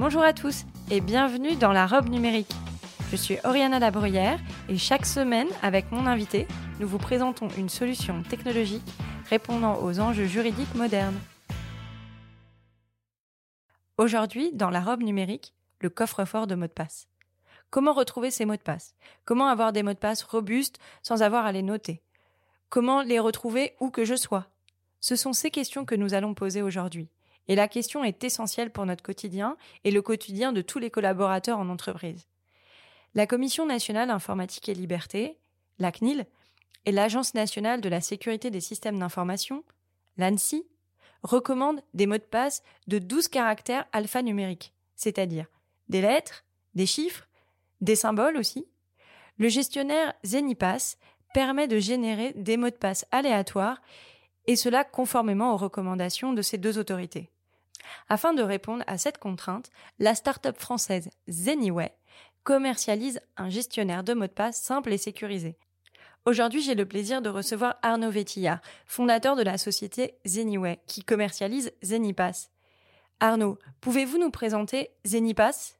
Bonjour à tous et bienvenue dans la robe numérique. Je suis Oriana Labruyère et chaque semaine, avec mon invité, nous vous présentons une solution technologique répondant aux enjeux juridiques modernes. Aujourd'hui, dans la robe numérique, le coffre-fort de mots de passe. Comment retrouver ces mots de passe? Comment avoir des mots de passe robustes sans avoir à les noter? Comment les retrouver où que je sois? Ce sont ces questions que nous allons poser aujourd'hui. Et la question est essentielle pour notre quotidien et le quotidien de tous les collaborateurs en entreprise. La Commission nationale informatique et liberté, la CNIL, et l'Agence nationale de la sécurité des systèmes d'information, l'ANSI, recommandent des mots de passe de 12 caractères alphanumériques, c'est-à-dire des lettres, des chiffres, des symboles aussi. Le gestionnaire Zenipass permet de générer des mots de passe aléatoires et cela conformément aux recommandations de ces deux autorités. Afin de répondre à cette contrainte, la start-up française Zeniway commercialise un gestionnaire de mots de passe simple et sécurisé. Aujourd'hui, j'ai le plaisir de recevoir Arnaud Vétillard, fondateur de la société Zeniway, qui commercialise Zenipass. Arnaud, pouvez-vous nous présenter Zenipass?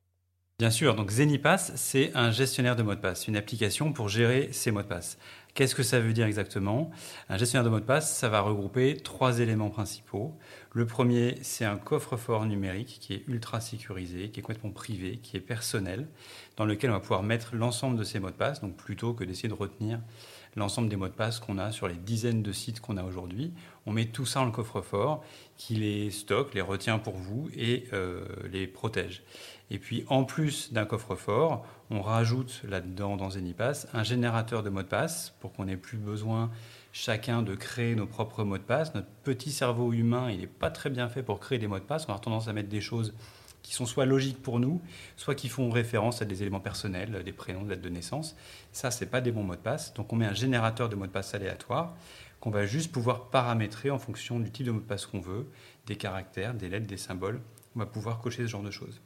Bien sûr, donc Zenipass, c'est un gestionnaire de mots de passe, une application pour gérer ces mots de passe. Qu'est-ce que ça veut dire exactement? Un gestionnaire de mots de passe, ça va regrouper trois éléments principaux. Le premier, c'est un coffre-fort numérique qui est ultra sécurisé, qui est complètement privé, qui est personnel, dans lequel on va pouvoir mettre l'ensemble de ces mots de passe, donc plutôt que d'essayer de retenir l'ensemble des mots de passe qu'on a sur les dizaines de sites qu'on a aujourd'hui. On met tout ça dans le coffre-fort qui les stocke, les retient pour vous et euh, les protège. Et puis en plus d'un coffre-fort, on rajoute là-dedans dans Zenipass un générateur de mots de passe pour qu'on n'ait plus besoin chacun de créer nos propres mots de passe. Notre petit cerveau humain, il n'est pas très bien fait pour créer des mots de passe. On a tendance à mettre des choses qui sont soit logiques pour nous, soit qui font référence à des éléments personnels, des prénoms, des dates de naissance. Ça, c'est pas des bons mots de passe. Donc on met un générateur de mots de passe aléatoires qu'on va juste pouvoir paramétrer en fonction du type de mot de passe qu'on veut, des caractères, des lettres, des symboles. On va pouvoir cocher ce genre de choses.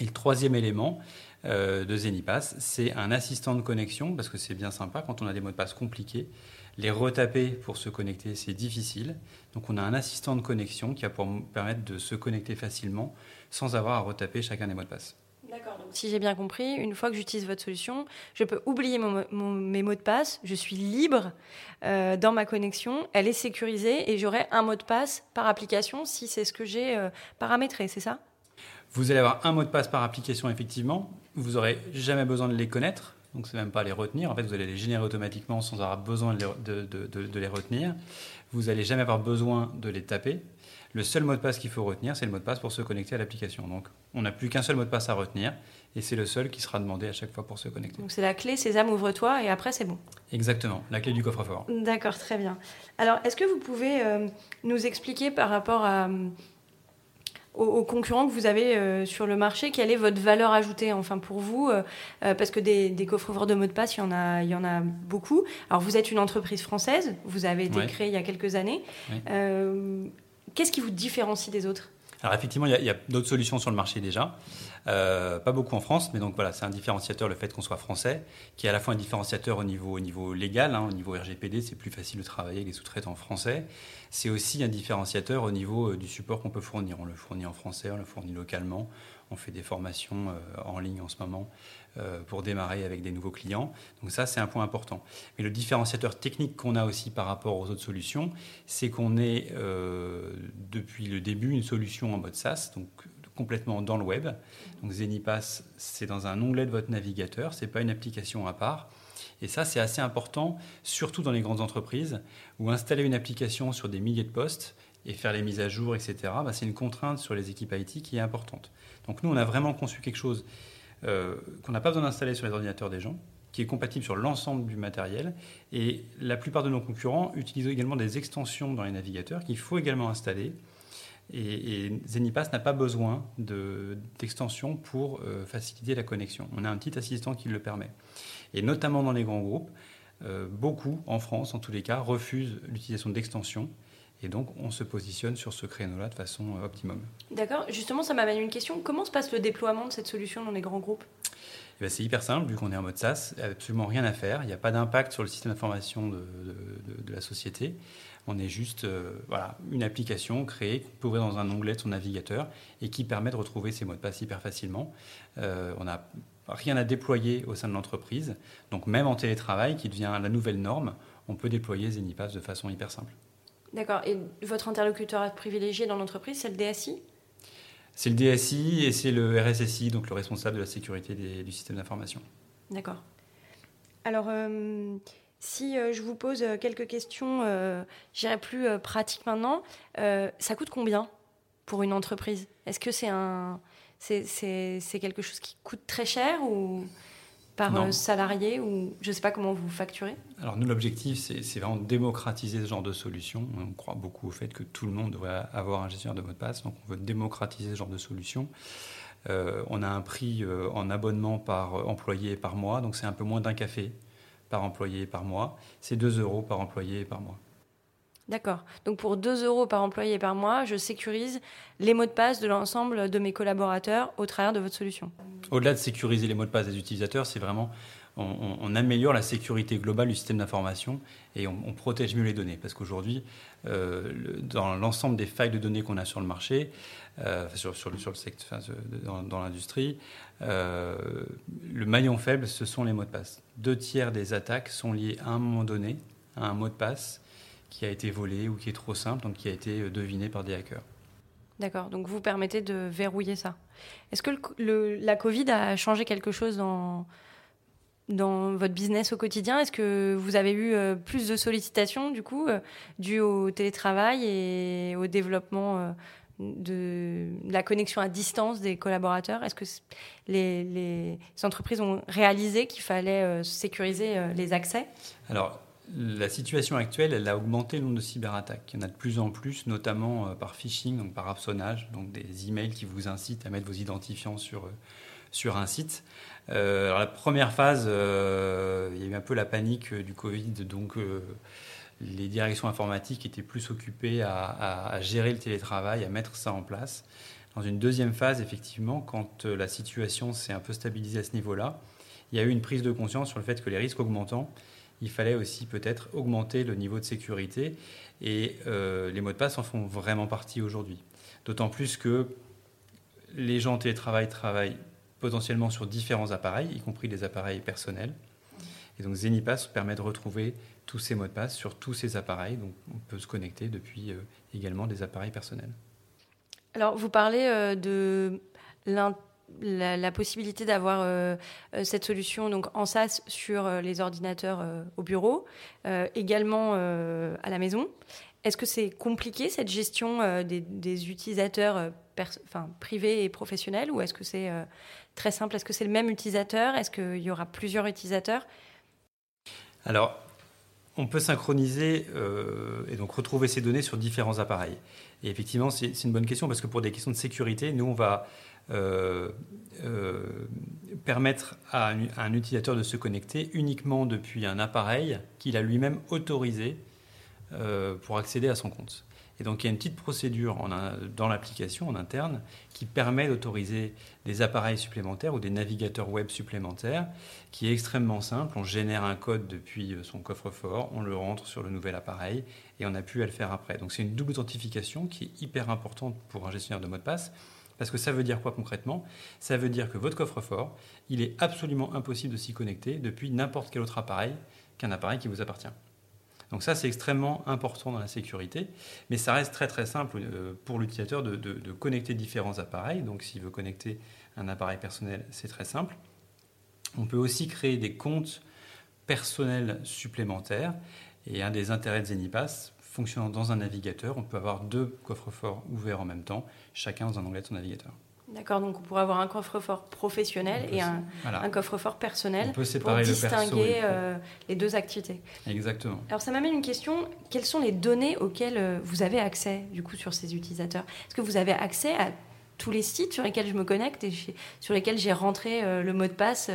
Et le troisième élément euh, de Zenipass, c'est un assistant de connexion, parce que c'est bien sympa quand on a des mots de passe compliqués. Les retaper pour se connecter, c'est difficile. Donc on a un assistant de connexion qui va pour permettre de se connecter facilement sans avoir à retaper chacun des mots de passe. D'accord. Donc si j'ai bien compris, une fois que j'utilise votre solution, je peux oublier mes mots de passe. Je suis libre euh, dans ma connexion. Elle est sécurisée et j'aurai un mot de passe par application si c'est ce que j'ai euh, paramétré. C'est ça? Vous allez avoir un mot de passe par application effectivement. Vous n'aurez jamais besoin de les connaître. Donc, c'est même pas les retenir. En fait, vous allez les générer automatiquement sans avoir besoin de les, de les retenir. Vous n'allez jamais avoir besoin de les taper. Le seul mot de passe qu'il faut retenir, c'est le mot de passe pour se connecter à l'application. Donc, on n'a plus qu'un seul mot de passe à retenir, et c'est le seul qui sera demandé à chaque fois pour se connecter. Donc, c'est la clé Sésame, ouvre-toi, et après, c'est bon. Exactement, la clé du coffre-fort. D'accord, très bien. Alors, est-ce que vous pouvez euh, nous expliquer par rapport à, aux, concurrents que vous avez euh, sur le marché, quelle est votre valeur ajoutée enfin pour vous euh, Parce que des, des coffres-forts de mots de passe, il y, en a, il y en a beaucoup. Alors vous êtes une entreprise française, vous avez été créée il y a quelques années. Qu'est-ce qui vous différencie des autres? Alors effectivement, il y a, d'autres solutions sur le marché déjà, euh, pas beaucoup en France, mais donc voilà, c'est un différenciateur le fait qu'on soit français, qui est à la fois un différenciateur au niveau, au niveau légal, hein, au niveau RGPD, c'est plus facile de travailler avec des sous-traitants français. C'est aussi un différenciateur au niveau euh, du support qu'on peut fournir. On le fournit en français, on le fournit localement, on fait des formations euh, en ligne en ce moment pour démarrer avec des nouveaux clients. Donc ça, c'est un point important. Mais le différenciateur technique qu'on a aussi par rapport aux autres solutions, c'est qu'on est, euh, depuis le début une solution en mode SaaS, donc complètement dans le web. Donc Zenipass, c'est dans un onglet de votre navigateur, c'est pas une application à part. Et ça, c'est assez important, surtout dans les grandes entreprises, où installer une application sur des milliers de postes et faire les mises à jour, etc., bah, c'est une contrainte sur les équipes IT qui est importante. Donc nous, on a vraiment conçu quelque chose euh, qu'on n'a pas besoin d'installer sur les ordinateurs des gens, qui est compatible sur l'ensemble du matériel. Et la plupart de nos concurrents utilisent également des extensions dans les navigateurs qu'il faut également installer. Et, Zenipass n'a pas besoin d'extension pour euh, faciliter la connexion. On a un petit assistant qui le permet. Et notamment dans les grands groupes, euh, beaucoup, en France en tous les cas, refusent l'utilisation d'extensions. Et donc, on se positionne sur ce créneau-là de façon euh, optimum. D'accord. Justement, ça m'amène une question. Comment se passe le déploiement de cette solution dans les grands groupes? Eh c'est hyper simple, vu qu'on est en mode SaaS, absolument rien à faire. Il n'y a pas d'impact sur le système d'information de, de, la société. On est juste euh, voilà, une application créée qu'on peut ouvrir dans un onglet de son navigateur et qui permet de retrouver ses mots de passe hyper facilement. Euh, on n'a rien à déployer au sein de l'entreprise. Donc même en télétravail, qui devient la nouvelle norme, on peut déployer Zenipass de façon hyper simple. D'accord. Et votre interlocuteur privilégié dans l'entreprise, c'est le DSI C'est le DSI et c'est le RSSI, donc le responsable de la sécurité du système d'information. D'accord. Alors, euh, si euh, je vous pose euh, quelques questions, euh, j'irai plus pratique maintenant. ça coûte combien pour une entreprise? Est-ce que c'est un, c'est, quelque chose qui coûte très cher ou par salarié ou je ne sais pas comment vous facturez? Alors nous l'objectif c'est, vraiment démocratiser ce genre de solution. On croit beaucoup au fait que tout le monde devrait avoir un gestionnaire de mot de passe, donc on veut démocratiser ce genre de solution. on a un prix en abonnement par employé et par mois, donc c'est un peu moins d'un café par employé et par mois. C'est 2 euros par employé et par mois. D'accord. Donc pour 2 euros par employé et par mois, je sécurise les mots de passe de l'ensemble de mes collaborateurs au travers de votre solution. Au-delà de sécuriser les mots de passe des utilisateurs, c'est vraiment on, améliore la sécurité globale du système d'information et on, protège mieux les données. Parce qu'aujourd'hui, euh, dans l'ensemble des failles de données qu'on a sur le marché, euh, sur, le secteur, dans, l'industrie, euh, le maillon faible, ce sont les mots de passe. Deux tiers des attaques sont liées à un moment donné à un mot de passe qui a été volé ou qui est trop simple, donc qui a été deviné par des hackers. D'accord, donc vous permettez de verrouiller ça. Est-ce que le, la Covid a changé quelque chose dans, dans votre business au quotidien? Est-ce que vous avez eu euh, plus de sollicitations, du coup, euh, dues au télétravail et au développement euh, de la connexion à distance des collaborateurs? Est-ce que les, les, entreprises ont réalisé qu'il fallait sécuriser les accès? Alors, la situation actuelle, elle a augmenté le nombre de cyberattaques. Il y en a de plus en plus, notamment par phishing, donc par hameçonnage, donc des emails qui vous incitent à mettre vos identifiants sur, sur un site. Euh, alors la première phase, euh, il y a eu un peu la panique du Covid, donc euh, les directions informatiques étaient plus occupées à, gérer le télétravail, à mettre ça en place. Dans une deuxième phase, effectivement, quand la situation s'est un peu stabilisée à ce niveau-là, il y a eu une prise de conscience sur le fait que les risques augmentant, il fallait aussi peut-être augmenter le niveau de sécurité. Et les mots de passe en font vraiment partie aujourd'hui. D'autant plus que les gens en télétravail travaillent potentiellement sur différents appareils, y compris des appareils personnels. Et donc Zenipass permet de retrouver tous ces mots de passe sur tous ces appareils. Donc on peut se connecter depuis euh, également des appareils personnels. Alors vous parlez euh, de la, possibilité d'avoir euh, cette solution donc en SaaS sur les ordinateurs au bureau, également à la maison. Est-ce que c'est compliqué cette gestion des, utilisateurs privés et professionnels ou est-ce que c'est très simple? Est-ce que c'est le même utilisateur? Est-ce qu'il y aura plusieurs utilisateurs? Alors, on peut synchroniser euh, et donc retrouver ces données sur différents appareils. Et effectivement, c'est une bonne question parce que pour des questions de sécurité, nous, on va euh, euh, permettre à un, utilisateur de se connecter uniquement depuis un appareil qu'il a lui-même autorisé pour accéder à son compte. Et donc il y a une petite procédure dans l'application en interne qui permet d'autoriser des appareils supplémentaires ou des navigateurs web supplémentaires, qui est extrêmement simple. On génère un code depuis euh, son coffre-fort, on le rentre sur le nouvel appareil et on a pu à le faire après. Donc c'est une double authentification qui est hyper importante pour un gestionnaire de mot de passe. Parce que ça veut dire quoi concrètement? Ça veut dire que votre coffre-fort, il est absolument impossible de s'y connecter depuis n'importe quel autre appareil qu'un appareil qui vous appartient. Donc ça, c'est extrêmement important dans la sécurité, mais ça reste très très simple euh, pour l'utilisateur de, connecter différents appareils. Donc s'il veut connecter un appareil personnel, c'est très simple. On peut aussi créer des comptes personnels supplémentaires. Et un des intérêts de Zenipass, fonctionnant dans un navigateur, on peut avoir deux coffres-forts ouverts en même temps, chacun dans un onglet de son navigateur. D'accord, donc on pourrait avoir un coffre-fort professionnel et un, coffre-fort personnel on peut séparer pour distinguer euh, les deux activités. Exactement. Alors ça m'amène une question, quelles sont les données auxquelles euh, vous avez accès du coup sur ces utilisateurs? Est-ce que vous avez accès à tous les sites sur lesquels je me connecte et sur lesquels j'ai rentré euh, le mot de passe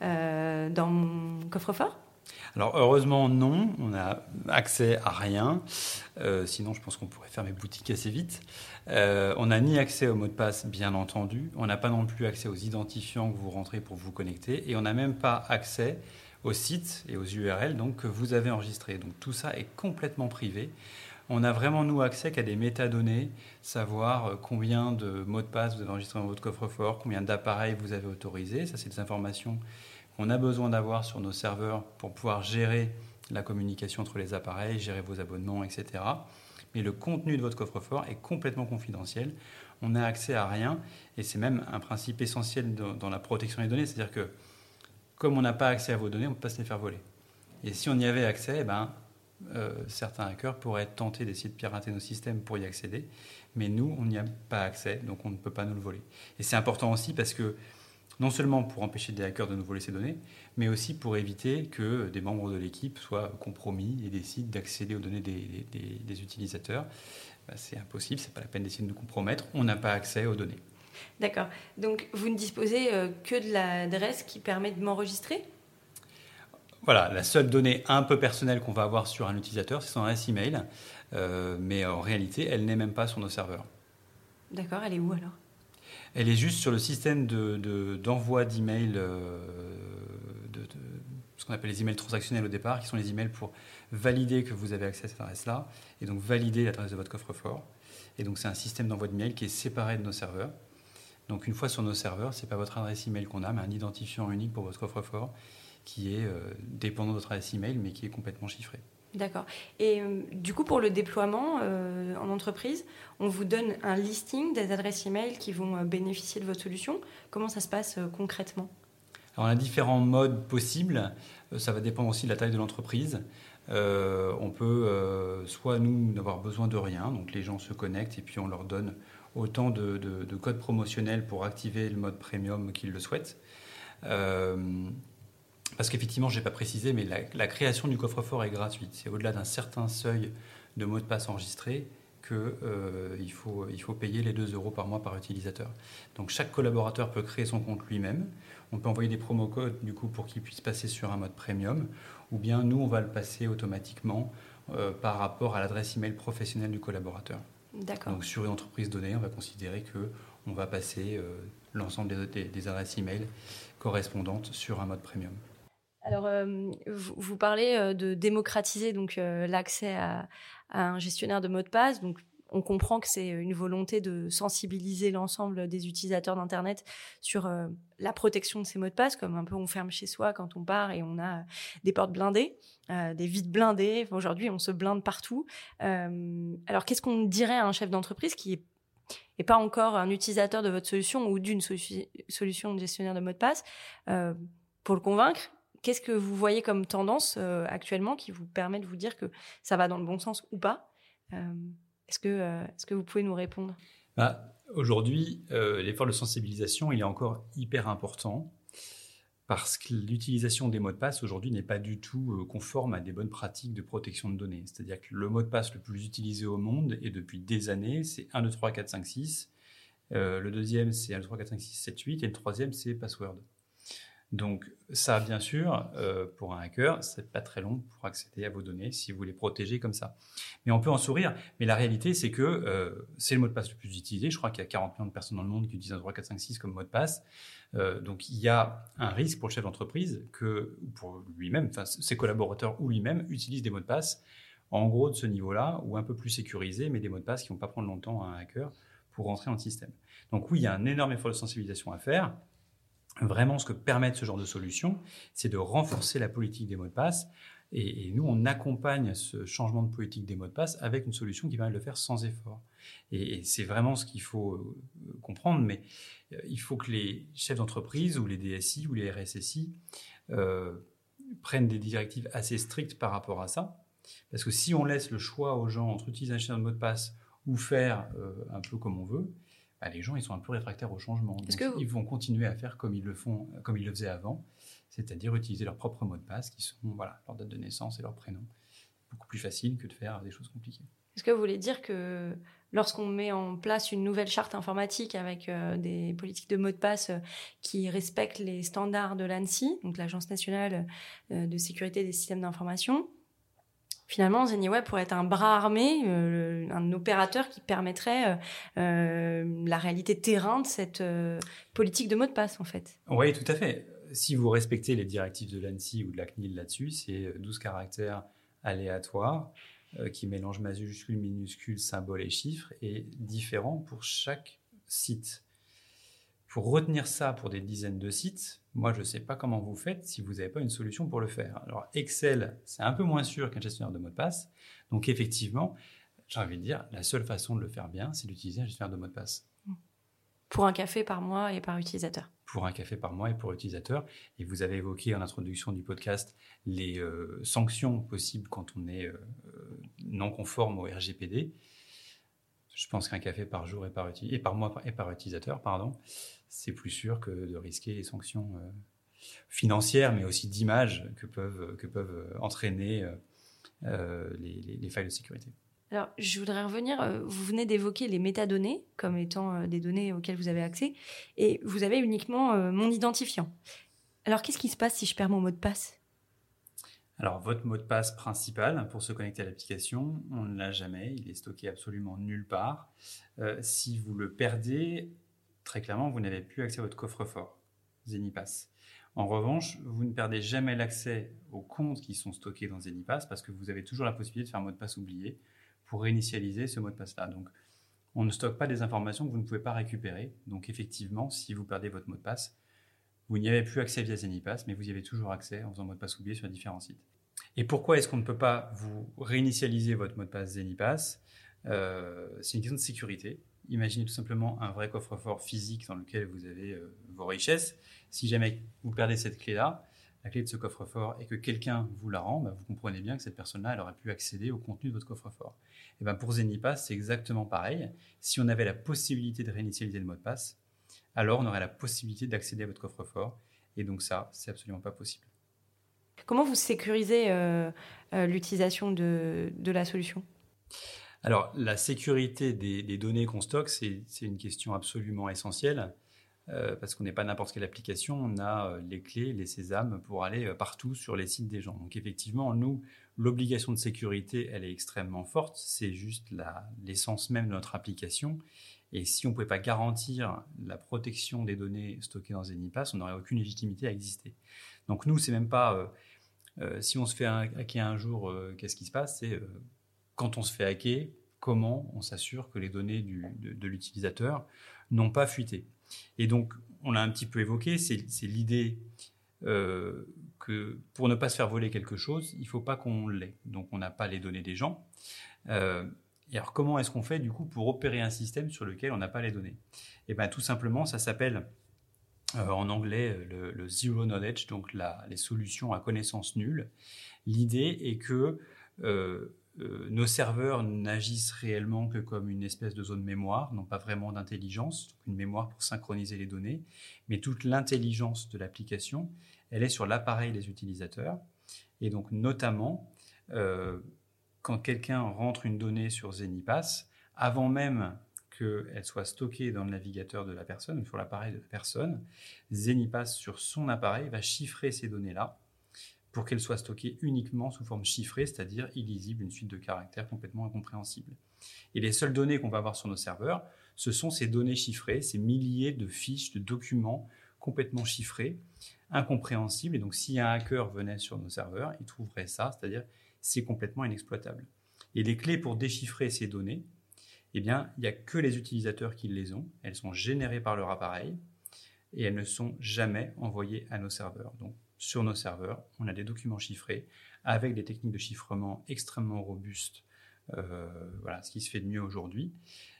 dans mon coffre-fort? Alors heureusement non, on n'a accès à rien. sinon, je pense qu'on pourrait faire mes boutiques assez vite. Euh, on n'a ni accès au mot de passe, bien entendu. On n'a pas non plus accès aux identifiants que vous rentrez pour vous connecter. Et on n'a même pas accès aux sites et aux URL donc, que vous avez enregistrés. Donc tout ça est complètement privé. On a vraiment, nous, accès qu'à des métadonnées, savoir euh, combien de mots de passe vous avez enregistrés dans votre coffre-fort, combien d'appareils vous avez autorisés. Ça, c'est des informations qu'on a besoin d'avoir sur nos serveurs pour pouvoir gérer la communication entre les appareils, gérer vos abonnements, etc mais le contenu de votre coffre-fort est complètement confidentiel. On n'a accès à rien, et c'est même un principe essentiel dans, la protection des données, c'est-à-dire que comme on n'a pas accès à vos données, on ne peut pas se les faire voler. Et si on y avait accès, eh ben, euh, certains hackers pourraient tenter d'essayer de pirater nos systèmes pour y accéder, mais nous, on n'y a pas accès, donc on ne peut pas nous le voler. Et c'est important aussi parce que non seulement pour empêcher des hackers de nous voler ces données, mais aussi pour éviter que des membres de l'équipe soient compromis et décident d'accéder aux données des, utilisateurs. Bah, c'est impossible, c'est pas la peine d'essayer de nous compromettre, on n'a pas accès aux données. D'accord. Donc vous ne disposez euh, que de l'adresse qui permet de m'enregistrer? Voilà, la seule donnée un peu personnelle qu'on va avoir sur un utilisateur, c'est son adresse email, euh, mais en réalité, elle n'est même pas sur nos serveurs. D'accord, elle est où alors? Elle est juste sur le système d'envoi de, d'emails, euh, de, ce qu'on appelle les emails transactionnels au départ, qui sont les emails pour valider que vous avez accès à cette adresse-là, et donc valider l'adresse de votre coffre-fort. Et donc c'est un système d'envoi de mail qui est séparé de nos serveurs. Donc une fois sur nos serveurs, ce n'est pas votre adresse email qu'on a, mais un identifiant unique pour votre coffre-fort qui est euh, dépendant de votre adresse email, mais qui est complètement chiffré. D'accord. Et euh, du coup, pour le déploiement euh, en entreprise, on vous donne un listing des adresses e-mail qui vont euh, bénéficier de votre solution. Comment ça se passe concrètement? Alors, on a différents modes possibles. ça va dépendre aussi de la taille de l'entreprise. on peut soit nous n'avoir besoin de rien, donc les gens se connectent et puis on leur donne autant de, de codes promotionnels pour activer le mode premium qu'ils le souhaitent. Parce qu'effectivement, je n'ai pas précisé, mais la, création du coffre-fort est gratuite. C'est au-delà d'un certain seuil de mots de passe enregistrés qu'il euh, faut, il faut payer les 2 euros par mois par utilisateur. Donc chaque collaborateur peut créer son compte lui-même. On peut envoyer des promo codes du coup pour qu'il puisse passer sur un mode premium, ou bien nous on va le passer automatiquement euh, par rapport à l'adresse email professionnelle du collaborateur. D'accord. Donc sur une entreprise donnée, on va considérer que on va passer euh, l'ensemble des, des, adresses email correspondantes sur un mode premium. Alors, euh, vous, parlez euh, de démocratiser donc euh, l'accès à, un gestionnaire de mots de passe. Donc, on comprend que c'est une volonté de sensibiliser l'ensemble des utilisateurs d'Internet sur la protection de ces mots de passe, comme un peu on ferme chez soi quand on part et on a des portes blindées, des vides blindées. Aujourd'hui, on se blinde partout. alors, qu'est-ce qu'on dirait à un chef d'entreprise qui est pas encore un utilisateur de votre solution ou d'une solution de gestionnaire de mots de passe, pour le convaincre, Qu'est-ce que vous voyez comme tendance euh, actuellement qui vous permet de vous dire que ça va dans le bon sens ou pas euh, Est-ce que, euh, est que vous pouvez nous répondre? Bah, Aujourd'hui, l'effort de sensibilisation il est encore hyper important parce que l'utilisation des mots de passe aujourd'hui n'est pas du tout conforme à des bonnes pratiques de protection de données. C'est-à-dire que le mot de passe le plus utilisé au monde et depuis des années, c'est 1, 2, 3, 4, 5, 6. le deuxième, c'est 1, 2, 3, 4, 5, 6, 7, 8. Et le troisième, c'est password. Donc ça, bien sûr, euh, pour un hacker, c'est pas très long pour accéder à vos données si vous les protégez comme ça. Mais on peut en sourire. Mais la réalité, c'est que euh, c'est le mot de passe le plus utilisé. Je crois qu'il y a 40 millions de personnes dans le monde qui utilisent un 3, 4, 5, 6 comme mot de passe. Euh, donc il y a un risque pour le chef d'entreprise que, pour lui-même, enfin ses collaborateurs ou lui-même utilisent des mots de passe en gros de ce niveau-là ou un peu plus sécurisés, mais des mots de passe qui vont pas prendre longtemps à un hacker pour rentrer dans le système. Donc oui, il y a un énorme effort de sensibilisation à faire. Vraiment, ce que permettent ce genre de solutions, c'est de renforcer la politique des mots de passe. Et, nous, on accompagne ce changement de politique des mots de passe avec une solution qui permet de le faire sans effort. Et, c'est vraiment ce qu'il faut euh, comprendre. Mais euh, il faut que les chefs d'entreprise ou les DSI ou les RSSI euh, prennent des directives assez strictes par rapport à ça. Parce que si on laisse le choix aux gens entre utiliser un de mot de passe ou faire un peu comme on veut, bah, les gens ils sont un peu réfractaires au changement. Ils vont continuer à faire comme ils le font, comme ils le faisaient avant, c'est-à-dire utiliser leur propre mot de passe qui sont voilà, leur date de naissance et leur prénom. Beaucoup plus facile que de faire des choses compliquées. Est-ce que vous voulez dire que lorsqu'on met en place une nouvelle charte informatique avec euh, des politiques de mots de passe euh, qui respectent les standards de l'ANSI, donc l'Agence nationale euh, de sécurité des systèmes d'information, finalement, ZeniWeb pourrait être un bras armé, un opérateur qui permettrait la réalité terrain de cette politique de mots de passe, en fait. Oui, tout à fait. Si vous respectez les directives de l'ANSI ou de la CNIL là-dessus, c'est 12 caractères aléatoires euh, qui mélange majuscules, minuscules, symboles et chiffres, est différent pour chaque site. Pour retenir ça pour des dizaines de sites, moi je ne sais pas comment vous faites si vous n'avez pas une solution pour le faire. Alors Excel, c'est un peu moins sûr qu'un gestionnaire de mots de passe. Donc effectivement, j'ai envie de dire, la seule façon de le faire bien, c'est d'utiliser un gestionnaire de mots de passe. Pour un café par mois et par utilisateur pour un café par mois et pour l'utilisateur. Et vous avez évoqué en introduction du podcast les euh, sanctions possibles quand on est euh, non conforme au RGPD. Je pense qu'un café par jour et par, et par mois et par utilisateur, pardon, c'est plus sûr que de risquer les sanctions euh, financières, mais aussi d'image que peuvent, que peuvent entraîner les failles de sécurité. Alors, je voudrais revenir, euh, vous venez d'évoquer les métadonnées comme étant euh, des données auxquelles vous avez accès, et vous avez uniquement euh, mon identifiant. Alors, qu'est-ce qui se passe si je perds mon mot de passe? Alors, votre mot de passe principal pour se connecter à l'application, on ne l'a jamais, il est stocké absolument nulle part. si vous le perdez, très clairement, vous n'avez plus accès à votre coffre-fort, Zenipass. En revanche, vous ne perdez jamais l'accès aux comptes qui sont stockés dans Zenipass parce que vous avez toujours la possibilité de faire un mot de passe oublié pour réinitialiser ce mot de passe-là. Donc, on ne stocke pas des informations que vous ne pouvez pas récupérer. Donc, effectivement, si vous perdez votre mot de passe, vous n'y avez plus accès via Zenipass, mais vous y avez toujours accès en faisant mot de passe oublié sur différents sites. Et pourquoi est-ce qu'on ne peut pas vous réinitialiser votre mot de passe Zenipass? Euh, C'est une question de sécurité. Imaginez tout simplement un vrai coffre-fort physique dans lequel vous avez euh, vos richesses. Si jamais vous perdez cette clé-là, la clé de ce coffre-fort et que quelqu'un vous la rend, bah, vous comprenez bien que cette personne-là, elle aurait pu accéder au contenu de votre coffre-fort. Et ben pour Zenipass, c'est exactement pareil. Si on avait la possibilité de réinitialiser le mot de passe, alors on aurait la possibilité d'accéder à votre coffre-fort. Et donc ça, c'est absolument pas possible. Comment vous sécurisez euh, euh, l'utilisation de, la solution? Alors, la sécurité des données qu'on stocke, c'est une question absolument essentielle. Euh, parce qu'on n'est pas n'importe quelle application, on a euh, les clés, les sésames pour aller euh, partout sur les sites des gens. Donc effectivement, nous, l'obligation de sécurité, elle est extrêmement forte, c'est juste l'essence même de notre application. Et si on ne pouvait pas garantir la protection des données stockées dans Zenipass, on n'aurait aucune légitimité à exister. Donc nous, c'est même pas si on se fait hacker un jour, qu'est-ce qui se passe? C'est quand on se fait hacker, comment on s'assure que les données de l'utilisateur n'ont pas fuité. Et donc, on l'a un petit peu évoqué, c'est l'idée euh, que pour ne pas se faire voler quelque chose, il ne faut pas qu'on l'ait. Donc, on n'a pas les données des gens. Euh, et alors, comment est-ce qu'on fait du coup pour opérer un système sur lequel on n'a pas les données? Eh bien, tout simplement, ça s'appelle euh, en anglais le, zero knowledge, donc les solutions à connaissance nulle. L'idée est que nos serveurs n'agissent réellement que comme une espèce de zone mémoire, n'ont pas vraiment d'intelligence, une mémoire pour synchroniser les données, mais toute l'intelligence de l'application, elle est sur l'appareil des utilisateurs. Et donc notamment, euh, quand quelqu'un rentre une donnée sur Zenipass, avant même qu'elle soit stockée dans le navigateur de la personne, sur l'appareil de la personne, Zenipass sur son appareil va chiffrer ces données-là pour qu'elle soit stockée uniquement sous forme chiffrée, c'est-à-dire illisible, une suite de caractères complètement incompréhensible. Et les seules données qu'on va avoir sur nos serveurs, ce sont ces données chiffrées, ces milliers de fiches, de documents complètement chiffrés, incompréhensibles. Et donc, si un hacker venait sur nos serveurs, il trouverait ça, c'est-à-dire c'est complètement inexploitable. Et les clés pour déchiffrer ces données, eh bien, il n'y a que les utilisateurs qui les ont. Elles sont générées par leur appareil et elles ne sont jamais envoyées à nos serveurs. Donc, sur nos serveurs, on a des documents chiffrés avec des techniques de chiffrement extrêmement robustes. Euh, voilà ce qui se fait de mieux aujourd'hui.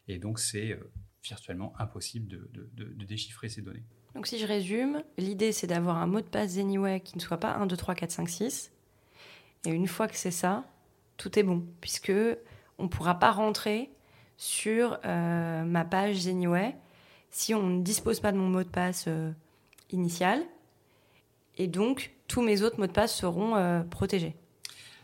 Et donc, c'est euh, virtuellement impossible de, déchiffrer ces données. Donc, si je résume, l'idée, c'est d'avoir un mot de passe Anyway qui ne soit pas 1, 2, 3, 4, 5, 6. Et une fois que c'est ça, tout est bon, puisque on ne pourra pas rentrer sur euh, ma page Anyway si on ne dispose pas de mon mot de passe initial. Et donc, tous mes autres mots de passe seront euh, protégés.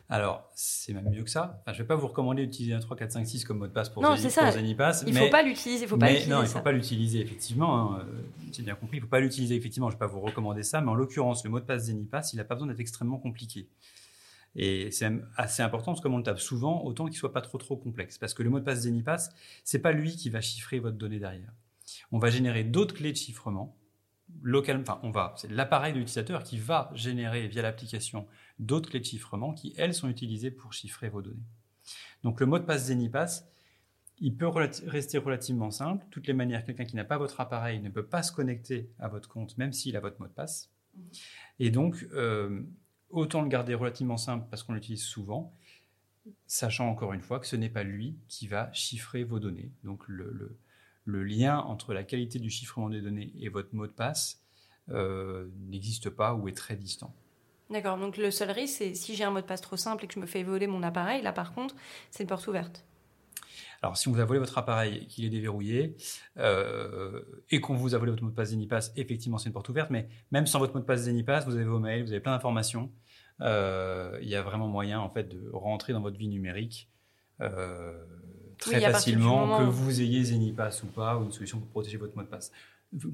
Alors, c'est même mieux que ça. je ne vais pas vous recommander d'utiliser un 3, 4, 5, 6 comme mot de passe pour, non, Zenipass. Il ne faut pas l'utiliser. Faut pas non, il ne faut pas l'utiliser, effectivement. Hein, J'ai bien compris, il ne faut pas l'utiliser, effectivement. Je ne vais pas vous recommander ça. Mais en l'occurrence, le mot de passe Zenipass, il n'a pas besoin d'être extrêmement compliqué. Et c'est assez important parce que comme on le tape souvent, autant qu'il soit pas trop trop complexe. Parce que le mot de passe Zenipass, c'est pas lui qui va chiffrer votre donnée derrière. On va générer d'autres clés de chiffrement local, enfin on va, c'est l'appareil de l'utilisateur qui va générer via l'application d'autres clés de chiffrement qui elles sont utilisées pour chiffrer vos données. Donc le mot de passe Zenipass, il peut rester relativement simple. Toutes les manières, quelqu'un qui n'a pas votre appareil ne peut pas se connecter à votre compte, même s'il a votre mot de passe. Et donc, euh, autant le garder relativement simple parce qu'on l'utilise souvent, sachant encore une fois que ce n'est pas lui qui va chiffrer vos données. Donc le, lien entre la qualité du chiffrement des données et votre mot de passe euh, n'existe pas ou est très distant. D'accord, donc le seul risque, c'est si j'ai un mot de passe trop simple et que je me fais voler mon appareil, là par contre, c'est une porte ouverte. Alors, si on vous a volé votre appareil et qu'il est déverrouillé, euh, et qu'on vous a volé votre mot de passe Zenipass, effectivement, c'est une porte ouverte, mais même sans votre mot de passe Zenipass, vous avez vos mails, vous avez plein d'informations. Euh, il y a vraiment moyen, en fait, de rentrer dans votre vie numérique euh, très facilement, que vous ayez Zenipass ou pas, ou une solution pour protéger votre mot de passe,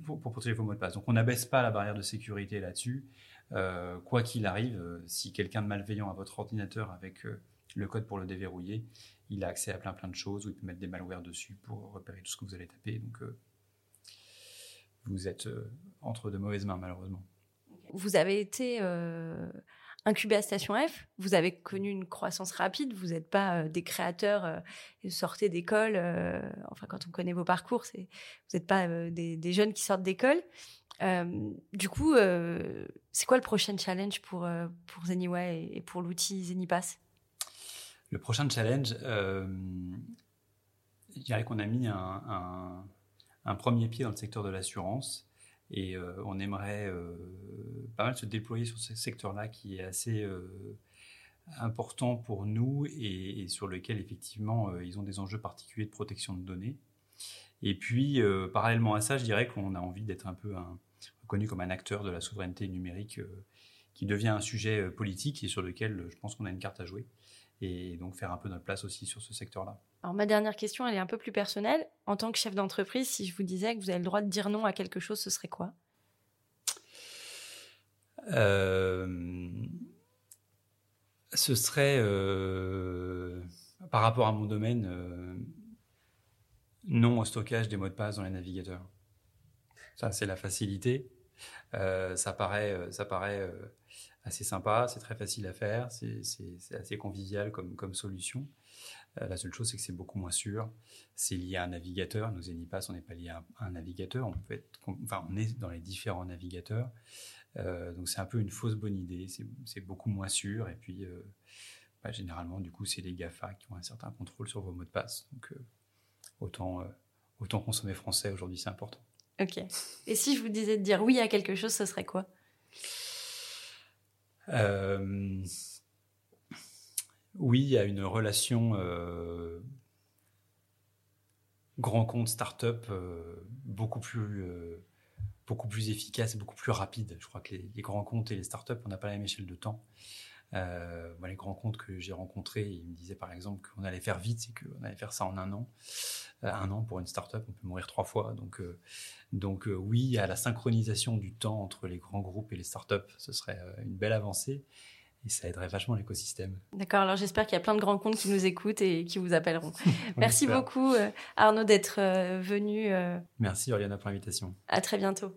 pour, protéger vos mots de passe. Donc, on n'abaisse pas la barrière de sécurité là-dessus. quoi qu'il arrive, si quelqu'un de malveillant a votre ordinateur avec le code pour le déverrouiller, il a accès à plein plein de choses, où il peut mettre des malwares dessus pour repérer tout ce que vous allez taper. Donc, euh, vous êtes euh, entre de mauvaises mains, malheureusement. Vous avez été euh, incubé à Station F, vous avez connu une croissance rapide, vous n'êtes pas des créateurs, sortez d'école, enfin quand on connaît vos parcours, vous n'êtes pas des, jeunes qui sortent d'école. du coup, c'est quoi le prochain challenge pour, pour Zeniway et pour l'outil Zenipass? Le prochain challenge, euh, je dirais qu'on a mis un, premier pied dans le secteur de l'assurance et euh, on aimerait euh, pas mal se déployer sur ce secteur-là qui est assez important pour nous et, sur lequel effectivement ils ont des enjeux particuliers de protection de données. Et puis parallèlement à ça, je dirais qu'on a envie d'être un peu reconnu comme un acteur de la souveraineté numérique qui devient un sujet politique et sur lequel je pense qu'on a une carte à jouer et donc faire un peu notre place aussi sur ce secteur-là. Alors ma dernière question, elle est un peu plus personnelle. En tant que chef d'entreprise, si je vous disais que vous avez le droit de dire non à quelque chose, ce serait quoi? Euh, Ce serait, euh, par rapport à mon domaine, euh, non au stockage des mots de passe dans les navigateurs. Ça, c'est la facilité. Ça paraît, ça paraît assez sympa, c'est très facile à faire, c'est assez convivial comme, solution. Euh, la seule chose, c'est que c'est beaucoup moins sûr. C'est lié à un navigateur. Nos Zenipass, on n'est pas lié à un, navigateur. On, peut être, enfin, on est dans les différents navigateurs. Euh, donc, c'est un peu une fausse bonne idée. C'est beaucoup moins sûr. Et puis, euh, bah, généralement, du coup, c'est les GAFA qui ont un certain contrôle sur vos mots de passe. Donc, autant, autant consommer français aujourd'hui, c'est important. Ok. Et si je vous disais de dire oui à quelque chose, ce serait quoi? Euh, oui, a une relation euh, grand compte start-up euh, beaucoup plus beaucoup plus efficace, beaucoup plus rapide. Je crois que les, grands comptes et les start-up, on n'a pas la même échelle de temps. Les grands comptes que j'ai rencontrés, ils me disaient par exemple qu'on allait faire vite, c'est qu'on allait faire ça en un an. un an pour une start-up, on peut mourir trois fois. Donc, donc euh, oui, à la synchronisation du temps entre les grands groupes et les startups, ce serait euh, une belle avancée et ça aiderait vachement l'écosystème. D'accord, alors j'espère qu'il y a plein de grands comptes qui nous écoutent et qui vous appelleront. Merci beaucoup euh, Arnaud d'être venu. Merci Oriana pour l'invitation. À très bientôt.